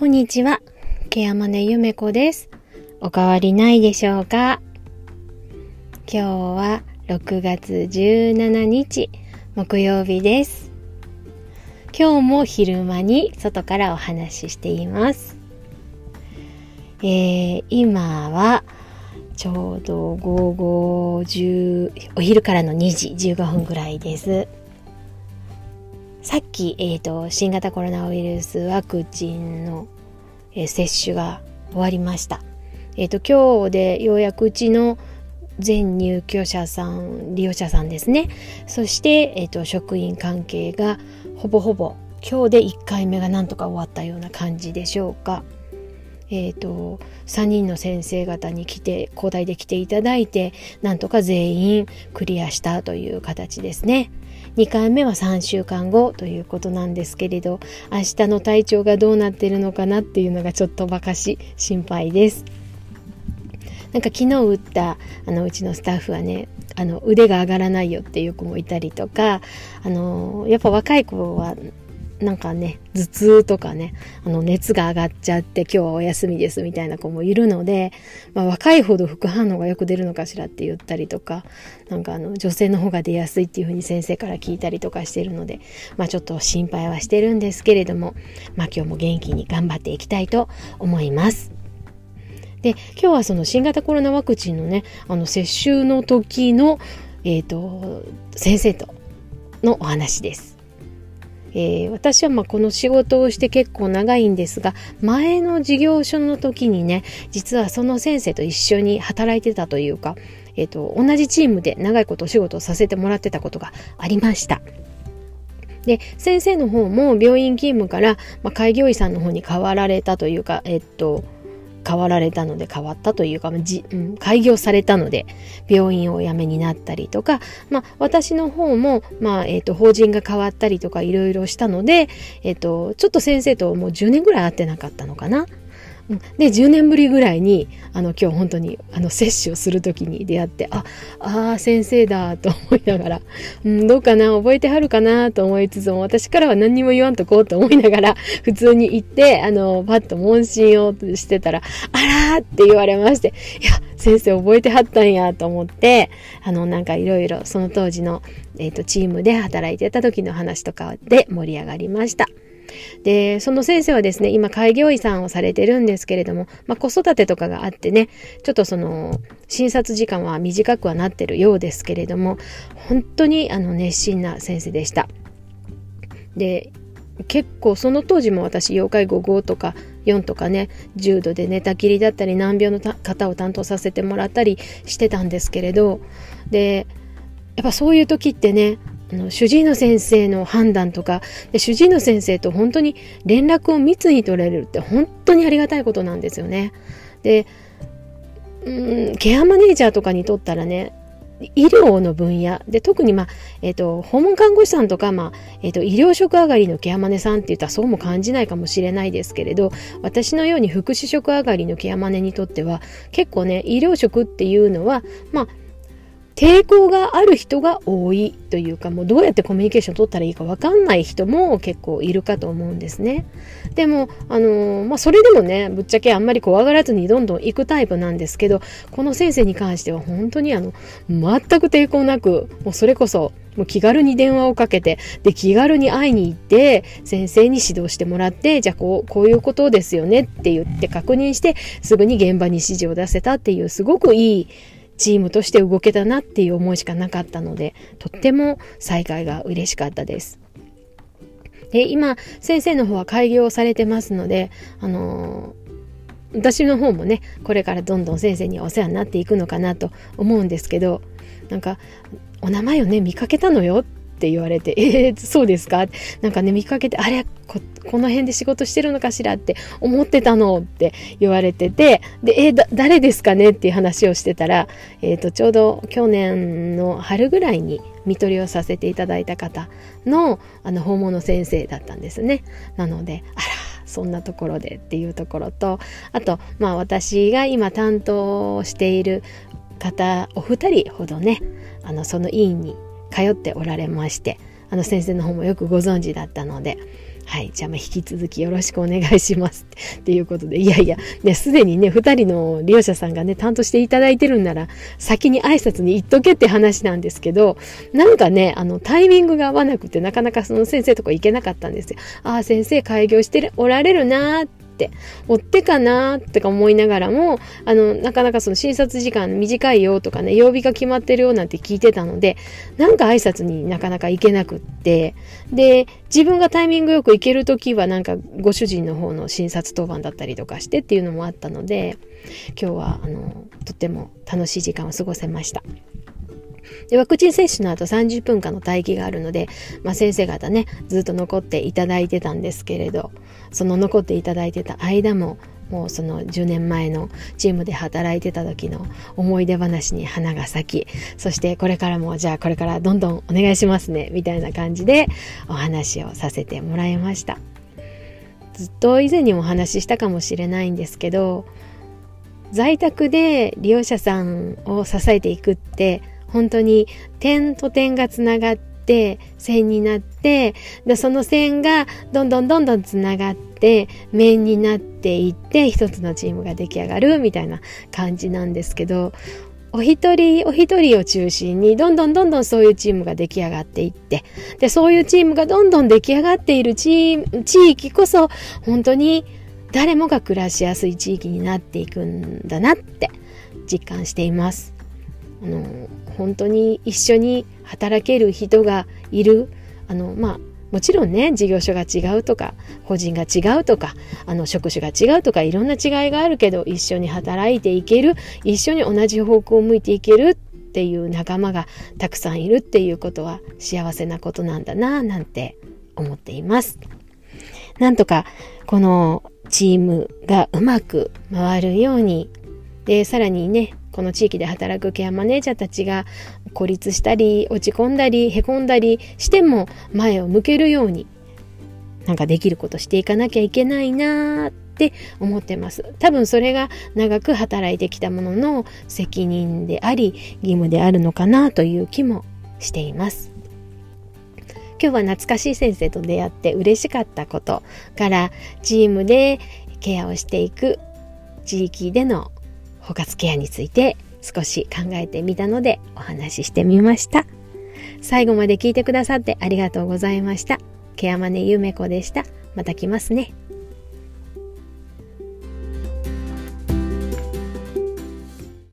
こんにちは。ケアマネゆめこです。おかわりないでしょうか？今日は6月17日木曜日です。今日も昼間に外からお話ししています。えー、今はちょうど午後10お昼からの2時15分ぐらいです。さっき、えーと、新型コロナウイルスワクチンの、えー、接種が終わりました。えーと、今日でようやくうちの全入居者さん利用者さんですねそして、えーと、職員関係がほぼほぼ今日で1回目がなんとか終わったような感じでしょうか。えーと、3人の先生方に来て交代で来ていただいてなんとか全員クリアしたという形ですね。2回目は3週間後ということなんですけれど明日の体調がどうなってるのかなっていうのがちょっとばかし心配です。なんか昨日打ったあのうちのスタッフはねあの腕が上がらないよっていう子もいたりとかあのやっぱ若い子はなんかね頭痛とかねあの熱が上がっちゃって今日はお休みですみたいな子もいるので、まあ、若いほど副反応がよく出るのかしらって言ったりとかなんかあの女性の方が出やすいっていうふうに先生から聞いたりとかしてるので、まあ、ちょっと心配はしてるんですけれども、まあ、今日も元気に頑張っていきたいと思います。で今日はその新型コロナワクチンのねあの接種の時の、えーと先生とのお話です。えー、私はまこの仕事をして結構長いんですが前の事業所の時にね実はその先生と一緒に働いてたというか、えーと、同じチームで長いことお仕事をさせてもらってたことがありました。で先生の方も病院勤務から、まあ、開業医さんの方に変わられたというかえっと変わられたので変わったというか、じうん、開業されたので病院をお辞めになったりとか、まあ、私の方も、まあえーと、法人が変わったりとかいろいろしたので、えーとちょっと先生ともう10年ぐらい会ってなかったのかな。で10年ぶりぐらいにあの今日本当にあの接種をする時に出会ってああ先生だと思いながら、うん、どうかな覚えてはるかなと思いつつも私からは何にも言わんとこうと思いながら 普通に行ってあのパッと問診をしてたら「あら!」って言われまして「いや先生覚えてはったんや」と思ってあのなんかいろいろその当時の、えーとチームで働いてた時の話とかで盛り上がりました。で、その先生はですね、今開業医さんをされてるんですけれども、まあ、子育てとかがあってね、ちょっとその、診察時間は短くはなってるようですけれども、本当にあの熱心な先生でした。で、結構その当時も私、要介護5とか4とかね、重度で寝たきりだったり難病の方を担当させてもらったりしてたんですけれど、で、やっぱそういう時ってね、あの主治医の先生の判断とかで主治医の先生と本当に連絡を密に取れるって本当にありがたいことなんですよね。でうんケアマネージャーとかにとったらね医療の分野で特に、まあえーと、訪問看護師さんとか、まあえーと、医療職上がりのケアマネさんって言ったらそうも感じないかもしれないですけれど私のように福祉職上がりのケアマネにとっては結構ね医療職っていうのは、まあ、抵抗がある人が多いというかもうどうやってコミュニケーション取ったらいいか分かんない人も結構いるかと思うんですね。でも、あのー、まあ、それでもねぶっちゃけあんまり怖がらずにどんどん行くタイプなんですけどこの先生に関しては本当にあの全く抵抗なくもうそれこそもう気軽に電話をかけてで気軽に会いに行って先生に指導してもらってじゃあこうこういうことですよねって言って確認してすぐに現場に指示を出せたっていうすごくいいチームとして動けたなっていう思いしかなかったので、とっても再会が嬉しかったです。で、今、先生の方は開業されてますので、あのー、私の方もね、これからどんどん先生にお世話になっていくのかなと思うんですけど、なんか、お名前をね、見かけたのよっって言われて、えー、そうですか？なんかね、見かけて、あれこ、この辺で仕事してるのかしらって思ってたのって言われてて、で、えー、誰ですかねっていう話をしてたら、えっ、ー、と、ちょうど去年の春ぐらいに見取りをさせていただいた方の、あの、訪問の先生だったんですね。なので、あら、そんなところでっていうところとあとまあ私が今担当している方お二人ほどねあのその委員に通っておられましてあの先生の方もよくご存知だったのではい。じゃあ、ま、引き続きよろしくお願いします。っていうことで、いやいや、ね、すでにね、二人の利用者さんがね、担当していただいてるんなら、先に挨拶に言っとけって話なんですけど、なんかね、あの、タイミングが合わなくて、なかなかその先生とか行けなかったんですよ。ああ、先生開業しておられるなーって。追ってかなってか思いながらも、あの、なかなかその診察時間短いよとかね、曜日が決まってるよなんて聞いてたので、なんか挨拶になかなか行けなくって、で、自分がタイミングよく行けるときはなんかご主人の方の診察当番だったりとかしてっていうのもあったので、今日はあの、とっても楽しい時間を過ごせました。で、ワクチン接種の後30分間の待機があるので、まあ、先生方ね、ずっと残っていただいてたんですけれど、その残っていただいてた間も、もうその10年前のチームで働いてた時の思い出話に花が咲き、そしてこれからもじゃあこれからどんどんお願いしますね、みたいな感じでお話をさせてもらいました。ずっと以前にもお話ししたかもしれないんですけど、在宅で利用者さんを支えていくって本当に点と点がつながって線になってでその線がどんどんどんどんつながって面になっていって一つのチームが出来上がるみたいな感じなんですけどお一人お一人を中心にどんどんどんどんそういうチームが出来上がっていってでそういうチームがどんどん出来上がっている地域こそ本当に誰もが暮らしやすい地域になっていくんだなって実感しています。あの本当に一緒に働ける人がいるあのまあもちろんね事業所が違うとか個人が違うとかあの職種が違うとかいろんな違いがあるけど一緒に働いていける一緒に同じ方向を向いていけるっていう仲間がたくさんいるっていうことは幸せなことなんだななんて思っています。なんとかこのチームがうまく回るようにでさらにねこの地域で働くケアマネージャーたちが孤立したり落ち込んだりへこんだりしても前を向けるようになんかできることしていかなきゃいけないなーって思ってます。多分それが長く働いてきたものの責任であり義務であるのかなという気もしています。今日は懐かしい先生と出会って嬉しかったことからチームでケアをしていく地域での包括ケアについて少し考えてみたのでお話ししてみました。最後まで聞いてくださってありがとうございました。ケアマネゆめこでした。また来ますね。